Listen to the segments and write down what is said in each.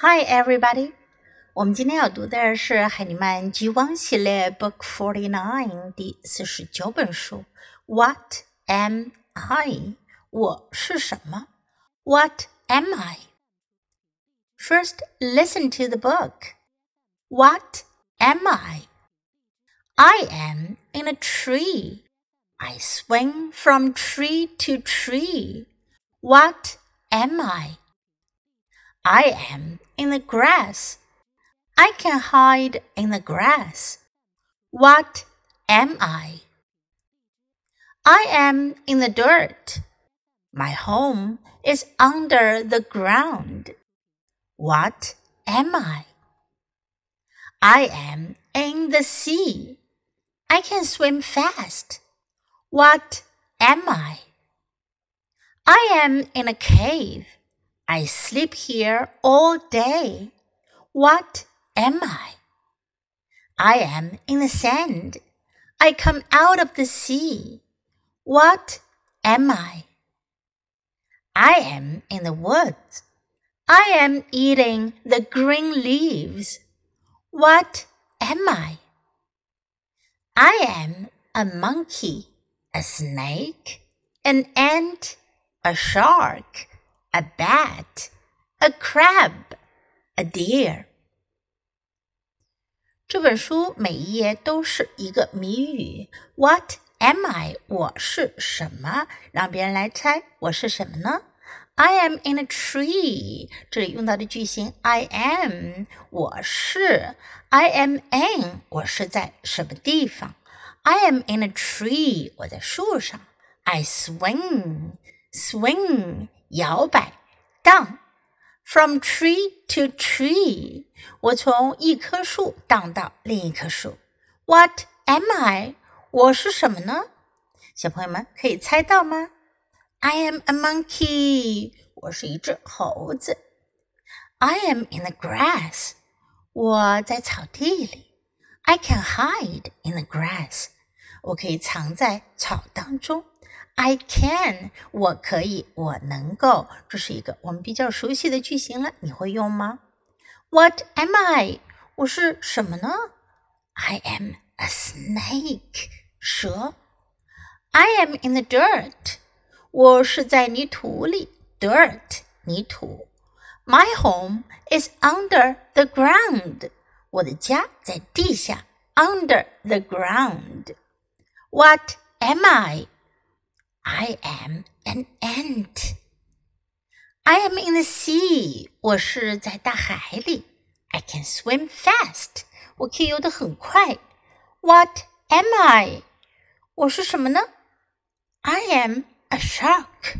Hi, everybody！我们今天要读的是海尼曼 G1 系列 Book Forty Nine 第四十九本书。What am I？我是什么？What am I? First, listen to the book. What am I? I am in a tree. I swing from tree to tree. What am I? I am in the grass. I can hide in the grass. What am I? I am in the dirt. My home is under the ground. What am I? I am in the sea. I can swim fast. What am I? I am in a cave. I sleep here all day. What am I? I am in the sand. I come out of the sea. What am I? I am in the woods. I am eating the green leaves. What am I? I am a monkey, a snake, an ant, a shark a bat, a crab, a deer。这本书每一页都是一个谜语。What am I？我是什么？让别人来猜我是什么呢？I am in a tree。这里用到的句型 I am，我是。I am in，我是在什么地方？I am in a tree，我在树上。I swing，swing。 摇摆荡，from tree to tree，我从一棵树荡到另一棵树。What am I？我是什么呢？小朋友们可以猜到吗？I am a monkey，我是一只猴子。I am in the grass，我在草地里。I can hide in the grass，我可以藏在草当中。I can，我可以，我能够，这是一个我们比较熟悉的句型了。你会用吗？What am I？我是什么呢？I am a snake，蛇。I am in the dirt，我是在泥土里。Dirt，泥土。My home is under the ground，我的家在地下。Under the ground。What am I？I am an ant. I am in the sea. 我是在大海里。I can swim fast. 我可以游得很快。What am I? 我是什么呢？I am a shark.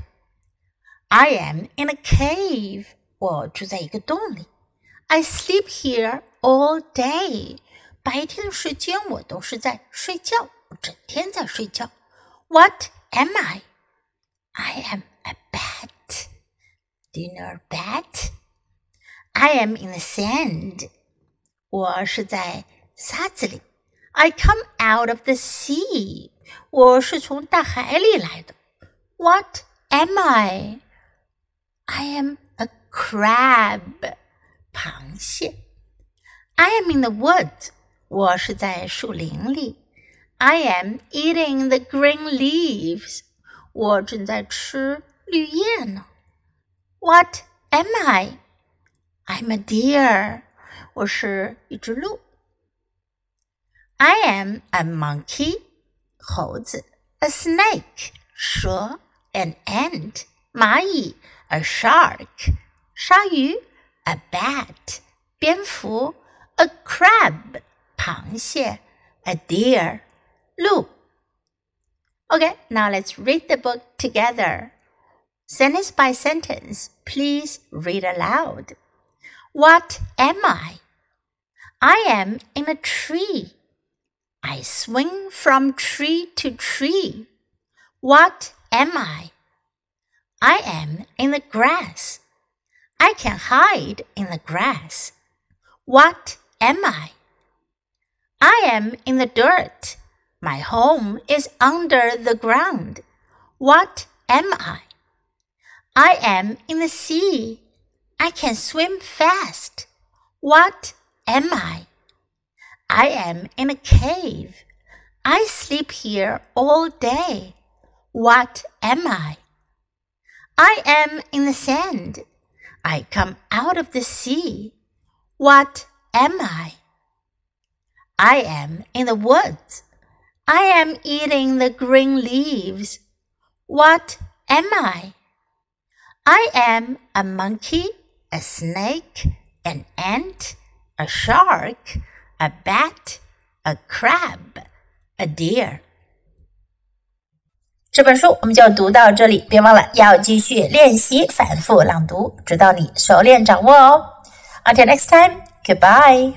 I am in a cave. 我住在一个洞里。I sleep here all day. 白天的时间我都是在睡觉，我整天在睡觉。What am I? I am a bat. Do you know a bat? I am in the sand. 我是在沙子里。I come out of the sea. 我是从大海里来的。What am I? I am a crab. 螃蟹。I am in the woods. 我是在树林里。 I am eating the green leaves. 我正在吃绿叶呢。What am I? I'm a deer. 我是一只鹿。I am a monkey. 猴子。A snake. 蛇。An ant. 蚂蚁。A shark. 鲨鱼。A bat. 蝙蝠。A crab. 螃蟹。A deer. Loop. Okay, now let's read the book together. Sentence by sentence, please read aloud. What am I? I am in a tree. I swing from tree to tree. What am I? I am in the grass. I can hide in the grass. What am I? I am in the dirt. My home is under the ground. What am I? I am in the sea. I can swim fast. What am I? I am in a cave. I sleep here all day. What am I? I am in the sand. I come out of the sea. What am I? I am in the woods. I am eating the green leaves. What am I? I am a monkey, a snake, an ant, a shark, a bat, a crab, a deer. 这本书我们就读到这里，别忘了要继续练习反复朗读，直到你熟练掌握哦。Until next time, goodbye.